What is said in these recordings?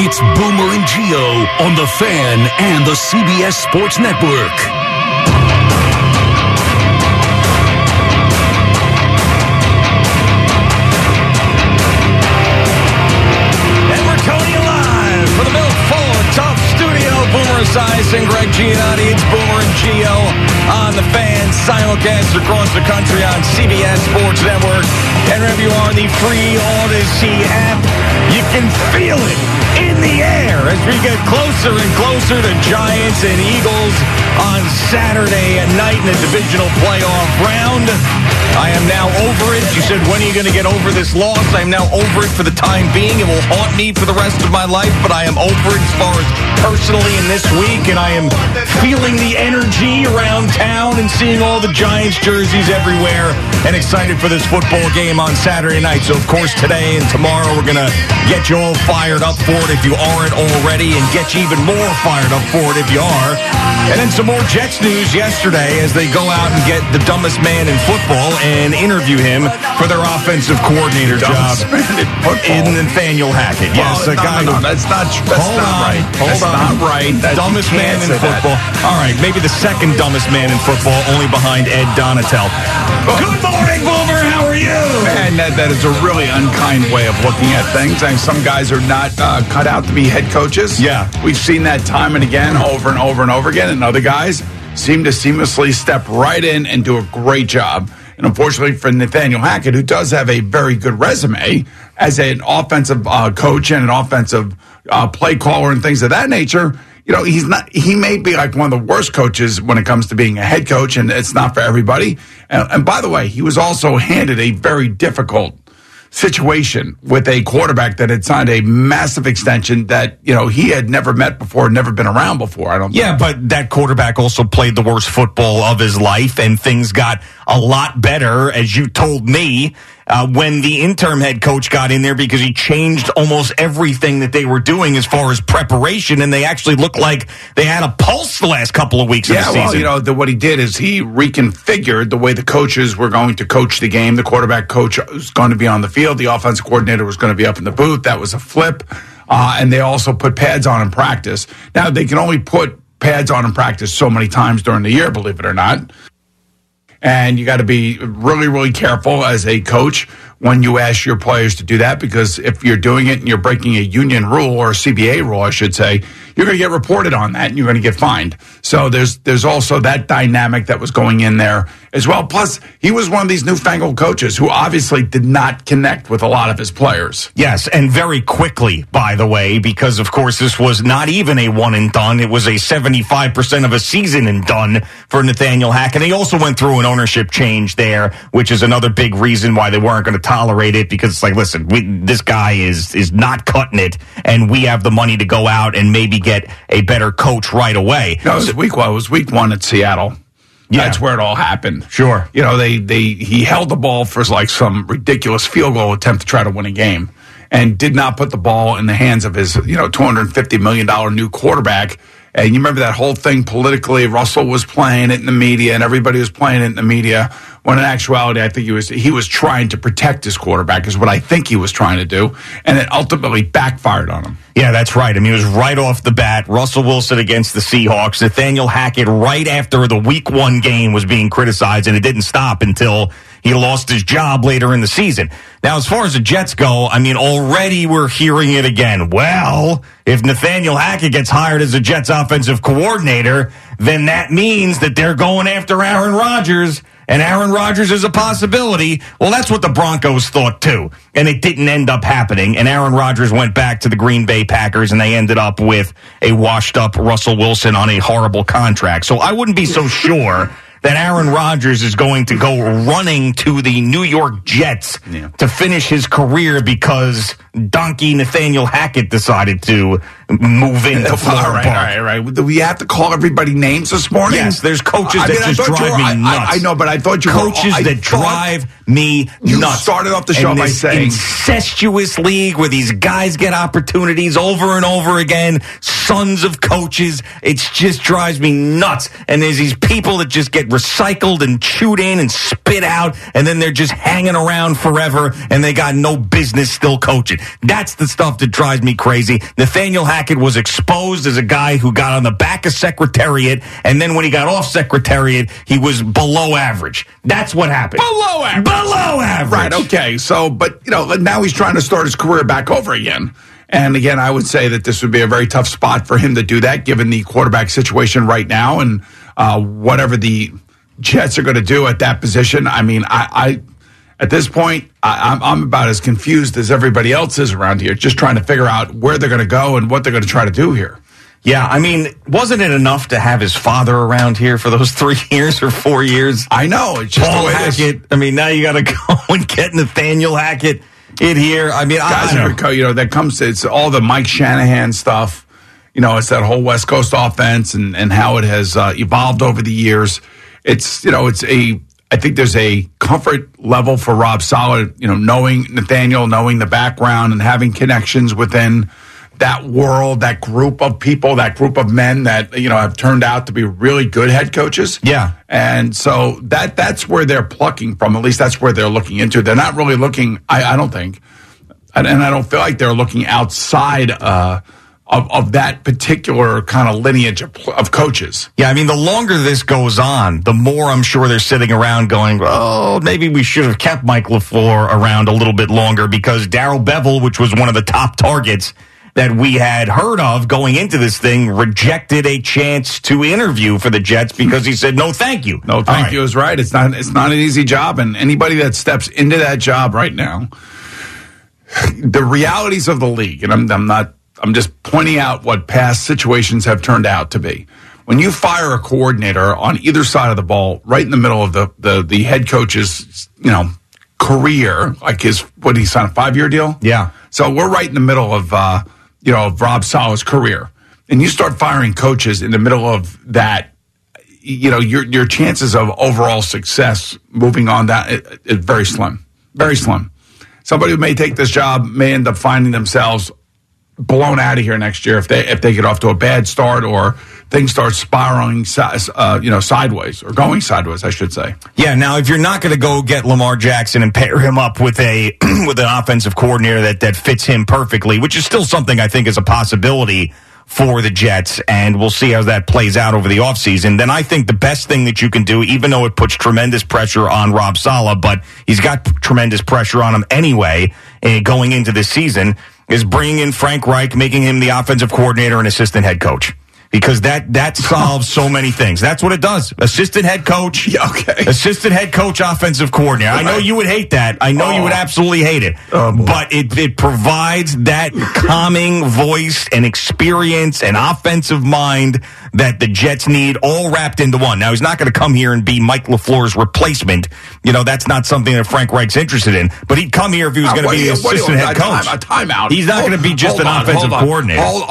It's Boomer and Geo on the Fan and the CBS Sports Network. And we're coming live from the Built Ford Tough Studio. Boomer Esiason, Greg Giannotti. It's Boomer and Geo on the fan simulcast across the country on CBS Sports Network. And wherever you are the free Audacy app, you can feel it in the air as we get closer and closer to Giants and Eagles on Saturday at night in the divisional playoff round. I am now over it. You said, when are you going to get over this loss? I am now over it for the time being. It will haunt me for the rest of my life, but I am over it as far as personally in this week, and I am feeling the energy around town and seeing all the Giants jerseys everywhere and excited for this football game on Saturday night. So, of course, today and tomorrow we're going to get you all fired up for it if you aren't already and get you even more fired up for it if you are. And then some more Jets news yesterday as they go out and get the dumbest man in football and interview him for their offensive coordinator Dumbest job man in in Nathaniel Hackett. Yes, Oh, a no, guy no, who- no, that's not that's Hold not on, right. Hold that's on. not right. That, dumbest man in say that. football. All right, maybe the second dumbest man in football, only behind Ed Donatell. Good morning, Boomer. How are you? Man, that, that is a really unkind way of looking at things. I mean, some guys are not uh, cut out to be head coaches. Yeah. We've seen that time and again, over and over and over again. And other guys seem to seamlessly step right in and do a great job. And unfortunately for Nathaniel Hackett, who does have a very good resume as an offensive uh, coach and an offensive uh, play caller and things of that nature, you know, he's not, he may be like one of the worst coaches when it comes to being a head coach, and it's not for everybody. And, and by the way, he was also handed a very difficult situation with a quarterback that had signed a massive extension that, you know, he had never met before, never been around before. I don't Yeah, but that quarterback also played the worst football of his life, and things got a lot better, as you told me, uh, when the interim head coach got in there because he changed almost everything that they were doing as far as preparation, and they actually looked like they had a pulse the last couple of weeks of Yeah, the season. well, you know, the, what he did is he reconfigured the way the coaches were going to coach the game. The quarterback coach was going to be on the field. The offensive coordinator was going to be up in the booth. That was a flip. Uh, and they also put pads on in practice. Now, they can only put pads on in practice so many times during the year, believe it or not. And you got to be really, really careful as a coach when you ask your players to do that because if you're doing it and you're breaking a union rule or a CBA rule, I should say, you're going to get reported on that and you're going to get fined. So there's there's also that dynamic that was going in there as well. Plus, he was one of these newfangled coaches who obviously did not connect with a lot of his players. Yes, and very quickly, by the way, because of course this was not even a one and done. It was a 75% of a season and done for Nathaniel Hackett. They also went through an ownership change there, which is another big reason why they weren't going to tolerate it because it's like, listen, we, this guy is, is not cutting it and we have the money to go out and maybe get a better coach right away. No, it was week one. It was week one at Seattle. Yeah. That's where it all happened. Sure. You know, they they he held the ball for like some ridiculous field goal attempt to try to win a game, and did not put the ball in the hands of his you know two hundred fifty million dollar new quarterback. And you remember that whole thing politically. Russell was playing it in the media, and everybody was playing it in the media. When in actuality, I think he was he was trying to protect his quarterback, is what I think he was trying to do, and it ultimately backfired on him. Yeah, that's right. I mean, it was right off the bat. Russell Wilson against the Seahawks. Nathaniel Hackett, right after the week one game, was being criticized, and it didn't stop until he lost his job later in the season. Now, as far as the Jets go, I mean, already we're hearing it again. Well, if Nathaniel Hackett gets hired as a Jets offensive coordinator, then that means that they're going after Aaron Rodgers and Aaron Rodgers is a possibility. Well, that's what the Broncos thought too. And it didn't end up happening. And Aaron Rodgers went back to the Green Bay Packers and they ended up with a washed up Russell Wilson on a horrible contract. So I wouldn't be so sure that Aaron Rodgers is going to go running to the New York Jets Yeah. to finish his career because donkey Nathaniel Hackett decided to move into Florida all right, Park. all right, all right. Do we have to call everybody names this morning? Yes, there's coaches I that mean, just drive me I- I- nuts. I, know, but I thought you coaches were, that drive me You nuts. started off the show And by saying- incestuous league where these guys get opportunities over and over again, sons of coaches. It just drives me nuts. And there's these people that just get recycled and chewed in and spit out, and then they're just hanging around forever, and they got no business still coaching. That's the stuff that drives me crazy. Nathaniel Hackett was exposed as a guy who got on the back of Secretariat, and then when he got off Secretariat, he was below average. That's what happened. Below average. Below average. Right, okay. So, but, you know, now he's trying to start his career back over again. And again, I would say that this would be a very tough spot for him to do that, given the quarterback situation right now and uh, whatever the Jets are going to do at that position. I mean, I, I at this point, I, I'm, I'm about as confused as everybody else is around here, just trying to figure out where they're going to go and what they're going to try to do here. Yeah, I mean, wasn't it enough to have his father around here for those three years or four years? I know it's just Paul. Hackett. I mean, now you got to go and get Nathaniel Hackett in here. I mean, I, guys I don't know. you know, that comes to it's all the Mike Shanahan stuff. You know, it's that whole West Coast offense and, and how it has uh, evolved over the years. It's, you know, it's a, I think there's a comfort level for Rob Saleh, you know, knowing Nathaniel, knowing the background and having connections within that world, that group of people, that group of men that, you know, have turned out to be really good head coaches. Yeah. And so that that's where they're plucking from. At least that's where they're looking into. They're not really looking, I, I don't think, and, and I don't feel like they're looking outside uh, of, of that particular kind of lineage of, of coaches. Yeah, I mean, the longer this goes on, the more I'm sure they're sitting around going, oh, maybe we should have kept Mike LaFleur around a little bit longer because Darrell Bevell, which was one of the top targets that we had heard of going into this thing, rejected a chance to interview for the Jets because he said, no, thank you. No, thank right. you is right. It's not it's not an easy job, and anybody that steps into that job right now, the realities of the league, and I'm, I'm not I'm just pointing out what past situations have turned out to be. When you fire a coordinator on either side of the ball, right in the middle of the the, the head coach's you know career, like his what did he sign a five year deal? Yeah. So we're right in the middle of uh, you know of Rob Saleh's career, and you start firing coaches in the middle of that. You know your your chances of overall success moving on that is is very slim, very slim. Somebody who may take this job may end up finding themselves blown out of here next year if they if they get off to a bad start or things start spiraling uh, you know sideways or going sideways I should say. Yeah, now if you're not going to go get Lamar Jackson and pair him up with a with an offensive coordinator that that fits him perfectly, which is still something I think is a possibility for the Jets, and we'll see how that plays out over the offseason, then I think the best thing that you can do, even though it puts tremendous pressure on Rob Saleh, but he's got tremendous pressure on him anyway uh, going into this season, is bringing in Frank Reich, making him the offensive coordinator and assistant head coach. Because that that solves so many things. That's what it does. Assistant head coach. Yeah, okay. Assistant head coach, offensive coordinator. I know you would hate that. I know you would Oh. absolutely hate it. Oh, but it, it provides that calming voice and experience and offensive mind that the Jets need all wrapped into one. Now, he's not going to come here and be Mike LaFleur's replacement. You know, that's not something that Frank Reich's interested in. But he'd come here if he was Uh, going to be the assistant head coach. time- a timeout. He's not going to be just hold an on, offensive coordinator. Hold,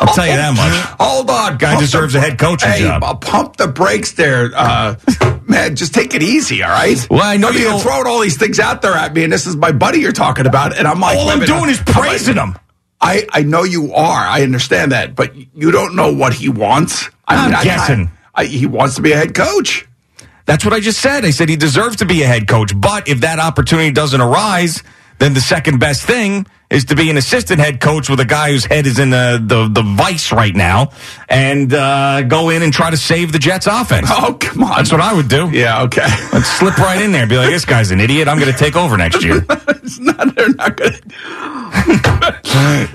I'll tell you that much. Hold on. Guy deserves the- a head coaching hey, job. uh, Pump the brakes there. Uh, man, just take it easy, all right? Well, I know mean, you you're throwing all these things out there at me, and this is my buddy you're talking about, and I'm like, All I'm doing is I'm praising him. I, I know you are. I understand that, but you don't know what he wants. I I'm I- guessing. I, he wants to be a head coach. That's what I just said. I said he deserves to be a head coach. But if that opportunity doesn't arise, then the second best thing is to be an assistant head coach with a guy whose head is in the, the, the vice right now and uh, go in and try to save the Jets offense. Oh, come on. That's what I would do. Yeah, okay. Let's slip right in there and be like, this guy's an idiot. I'm going to take over next year. it's not, they're not going to.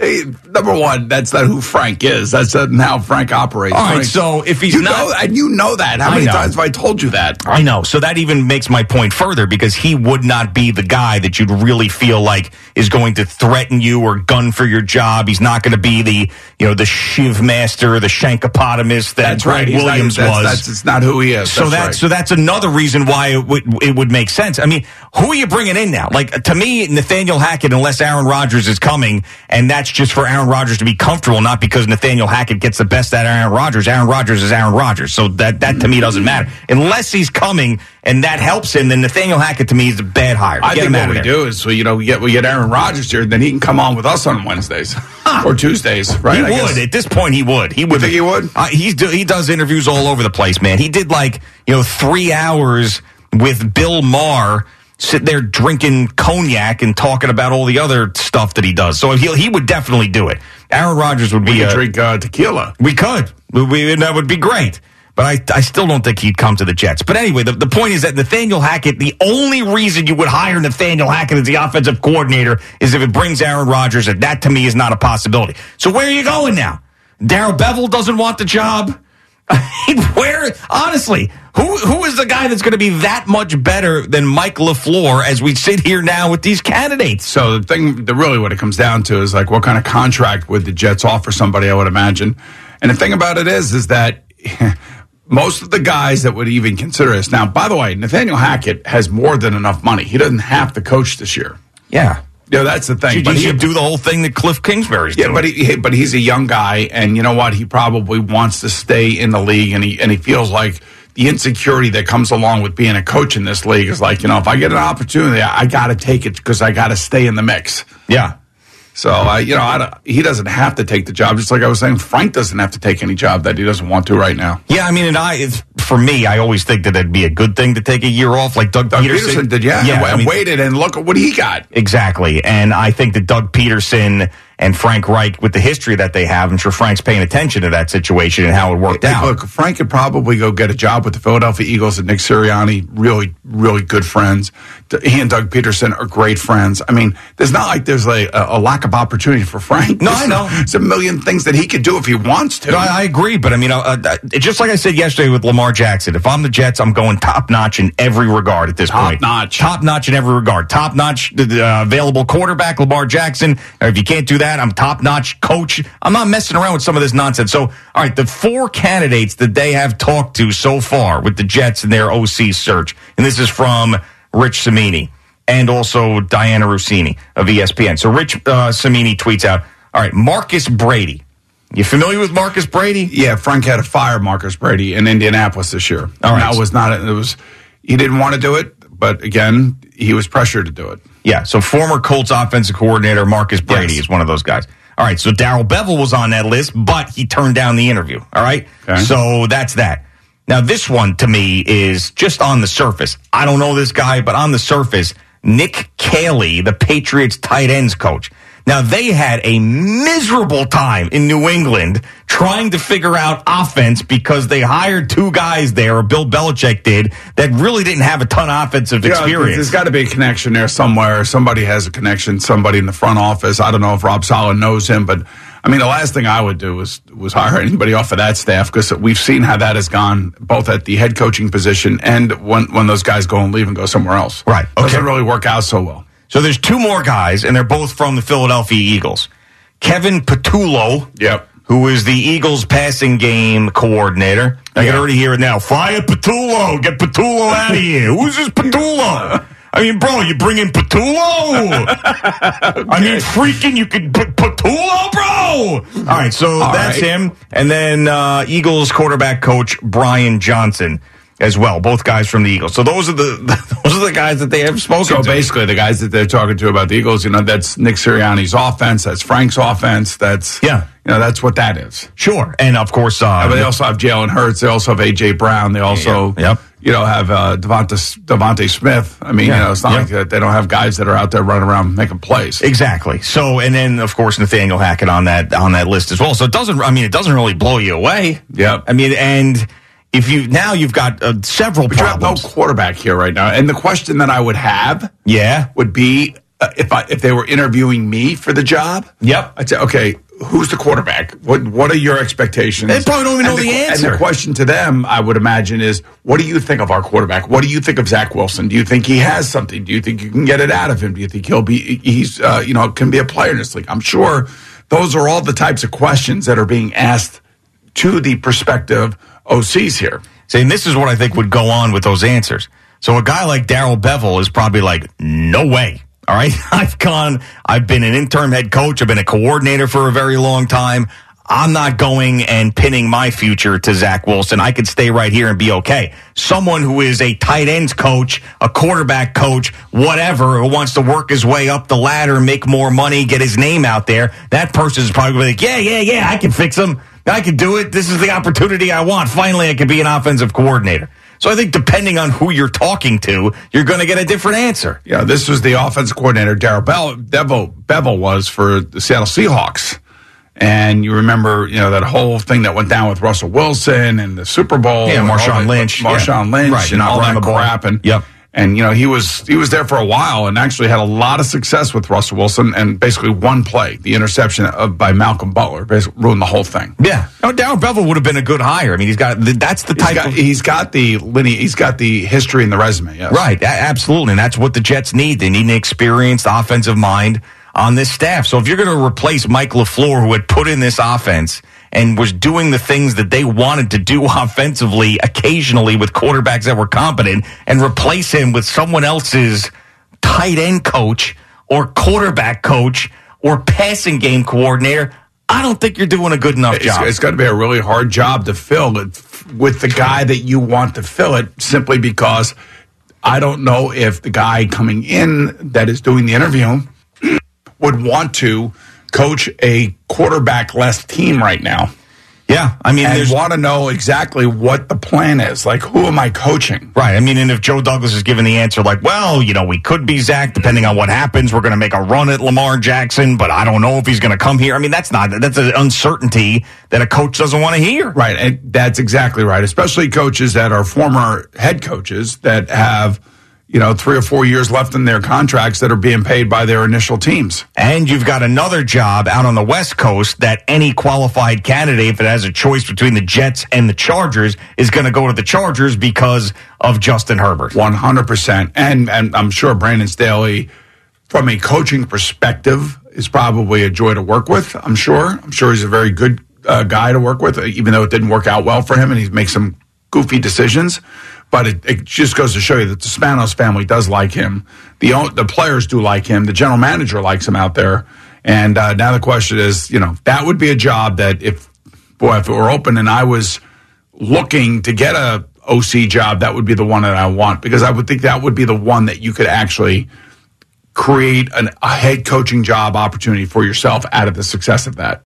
hey, number one, that's not who Frank is. That's not how Frank operates. All right, Frank's- so if he's you not- know, and you know that. How I many know. times have I told you that? I know. So that even makes my point further because he would not be the guy that you'd really feel like is going to thread threaten you or gun for your job. He's not going to be the you know the shiv master, the shankopotamus that That's right. He's not- Williams that's, was. That's, it's not who he is. So That's that right. so that's another reason why it would it would make sense. I mean, who are you bringing in now? Like to me, Nathaniel Hackett, unless Aaron Rodgers is coming, and that's just for Aaron Rodgers to be comfortable, not because Nathaniel Hackett gets the best out of Aaron Rodgers. Aaron Rodgers is Aaron Rodgers, so that that to me doesn't matter unless he's coming and that helps him. Then Nathaniel Hackett to me is a bad hire. I Get think what we there. do is, we, you know, we get we get Aaron Rodgers here, then he can come on with us on Wednesdays or Tuesdays, right? He I guess. would at this point. He would. He would. think he would? Uh, he's do, he does interviews all over the place, man. He did like you know three hours with Bill Maher, sitting there drinking cognac and talking about all the other stuff that he does. So he he would definitely do it. Aaron Rodgers would be We could a, drink uh, tequila. we could. We, we- that would be great. But I, I still don't think he'd come to the Jets. But anyway, the, the point is that Nathaniel Hackett, the only reason you would hire Nathaniel Hackett as the offensive coordinator is if it brings Aaron Rodgers, and that to me is not a possibility. So where are you going now? Darrell Bevell doesn't want the job. Where, honestly, who who is the guy that's going to be that much better than Mike LaFleur as we sit here now with these candidates? So the thing, the really what it comes down to is like, what kind of contract would the Jets offer somebody? I would imagine. And the thing about it is, is that most of the guys that would even consider this now. By the way, Nathaniel Hackett has more than enough money. He doesn't have to coach this year. Yeah. Yeah, that's the thing. You, But he- should do the whole thing that Cliff Kingsbury's doing. Yeah, doing. but he, but he's a young guy, and you know what? He probably wants to stay in the league, and he and he feels like the insecurity that comes along with being a coach in this league is like, you know, if I get an opportunity, I, I got to take it because I got to stay in the mix. yeah. So, I, you know, I he doesn't have to take the job. Just like I was saying, Frank doesn't have to take any job that he doesn't want to right now. Yeah, I mean, and I, for me, I always think that it'd be a good thing to take a year off, like Doug, Doug Pederson. Pederson, did, yeah, yeah, and I mean, waited, and look at what he got. exactly. And I think that Doug Pederson and Frank Reich, with the history that they have, I'm sure Frank's paying attention to that situation and how it worked Hey, out. Look, Frank could probably go get a job with the Philadelphia Eagles and Nick Sirianni, really, really good friends. He and Doug Pederson are great friends. I mean, there's not like there's a, a lack of opportunity for Frank. No, There's- I know. There's a million things that he could do if he wants to. No, I, I agree, but I mean, uh, uh, just like I said yesterday with Lamar Jackson, if I'm the Jets, I'm going top notch in every regard at this Top point. Top notch. top notch in every regard. Top notch uh, available quarterback, Lamar Jackson. Or if you can't do that, I'm top notch coach. I'm not messing around with some of this nonsense. So, all right, the four candidates that they have talked to so far with the Jets and their OC search, and this is from Rich Cimini and also Dianna Russini of ESPN. So, Rich uh, Cimini tweets out, all right, Marcus Brady. You familiar with Marcus Brady? yeah, Frank had to fire Marcus Brady in Indianapolis this year. All right. That was not. It was. He didn't want to do it, but again, he was pressured to do it. Yeah, so former Colts offensive coordinator Marcus Brady Yes. is one of those guys. All right, so Darrell Bevell was on that list, but he turned down the interview. All right, Okay. so that's that. Now, this one to me is just on the surface. I don't know this guy, but on the surface, Nick Caley, the Patriots tight ends coach. Now, they had a miserable time in New England trying to figure out offense because they hired two guys there, or Bill Belichick did, that really didn't have a ton of offensive Yeah, experience. There's got to be a connection there somewhere. Somebody has a connection. Somebody in the front office. I don't know if Rob Saleh knows him, but I mean, the last thing I would do was was hire anybody off of that staff because we've seen how that has gone both at the head coaching position and when when those guys go and leave and go somewhere else. Right, okay. Doesn't really work out so well. So there's two more guys, and they're both from the Philadelphia Eagles. Kevin Patullo, Yep. who is the Eagles passing game coordinator. I can already hear it now. Fire Patullo. Get Patullo out of here. Who's this Patullo? I mean, bro, you bring in Patullo. I mean, freaking, you could put Patullo, bro. All right, so All that's right. him. And then uh, Eagles quarterback coach Brian Johnson as well. Both guys from the Eagles. So those are the those are the guys that they have spoken to. So to. basically, the guys that they're talking to about the Eagles, you know, that's Nick Sirianni's offense. That's Frank's offense. That's Yeah. you know, that's what that is. Sure, and of course, uh, But they also have Jalen Hurts. They also have AJ Brown. They also, Yep. you know, have uh, DeVonta DeVonta Smith. I mean, Yeah. you know, it's not Yep. like. They don't have guys that are out there running around making plays. exactly. So, and then of course Nathaniel Hackett on that on that list as well. So it doesn't. I mean, it doesn't really blow you away. Yep. I mean, and if you now you've got uh, several But you have no quarterback here right now. And the question that I would have yeah. would be uh, if I if they were interviewing me for the job. Yep. I'd say, okay, who's the quarterback? What What are your expectations? They probably don't even And know the que- answer. And the question to them, I would imagine, is what do you think of our quarterback? What do you think of Zach Wilson? Do you think he has something? Do you think you can get it out of him? Do you think he'll be he's uh, you know can be a player in this league? I'm sure those are all the types of questions that are being asked to the prospective OCs here. Saying this is what I think would go on with those answers. So a guy like Darrell Bevell is probably like, no way. All right. I've gone, I've been an interim head coach. I've been a coordinator for a very long time. I'm not going and pinning my future to Zach Wilson. I could stay right here and be okay. Someone who is a tight ends coach, a quarterback coach, whatever, who wants to work his way up the ladder, make more money, get his name out there, that person is probably like, yeah, yeah, yeah, I can fix him. I can do it. This is the opportunity I want. Finally, I can be an offensive coordinator. So I think depending on who you're talking to, you're going to get a different answer. Yeah, this was the offensive coordinator Darrell Bell, Bevell, Bevell was for the Seattle Seahawks. And you remember, you know, that whole thing that went down with Russell Wilson and the Super Bowl. Yeah, and all Marshawn Lynch. Marshawn Yeah. Lynch Right, and not all that crap. And, Yep. And, you know, he was, he was there for a while and actually had a lot of success with Russell Wilson and basically one play, the interception of, by Malcolm Butler, basically ruined the whole thing. Yeah. No, Darren Bevell would have been a good hire. I mean, he's got, that's the He's type got, of. he's got the lineage, he's got the history and the resume. Yes. Right, absolutely. And that's what the Jets need. They need an experienced offensive mind on this staff. So if you're going to replace Mike LaFleur, who had put in this offense and was doing the things that they wanted to do offensively occasionally with quarterbacks that were competent, and replace him with someone else's tight end coach or quarterback coach or passing game coordinator, I don't think you're doing a good enough job. it's got to be a really hard job to fill it with the guy that you want to fill it simply because I don't know if the guy coming in that is doing the interview would want to coach a quarterback less team right now yeah, I mean, there's want to know exactly what the plan is. Like, who am I coaching? Right. I mean, and if Joe Douglas is given the answer like, well, you know, we could be Zach, depending on what happens. We're going to make a run at Lamar Jackson, but I don't know if he's going to come here. I mean, that's not, that's an uncertainty that a coach doesn't want to hear. Right. And that's exactly right. Especially coaches that are former head coaches that have, you know, three or four years left in their contracts that are being paid by their initial teams. And you've got another job out on the West Coast that any qualified candidate, if it has a choice between the Jets and the Chargers, is going to go to the Chargers because of Justin Herbert. One hundred percent, and and I'm sure Brandon Staley, from a coaching perspective, is probably a joy to work with. I'm sure. I'm sure he's a very good uh, guy to work with, even though it didn't work out well for him, and he makes some goofy decisions. But it, it just goes to show you that the Spanos family does like him. The the players do like him. The general manager likes him out there. And uh, now the question is, you know, that would be a job that if boy, if it were open and I was looking to get a OC job, that would be the one that I want because I would think that would be the one that you could actually create an, a head coaching job opportunity for yourself out of the success of that.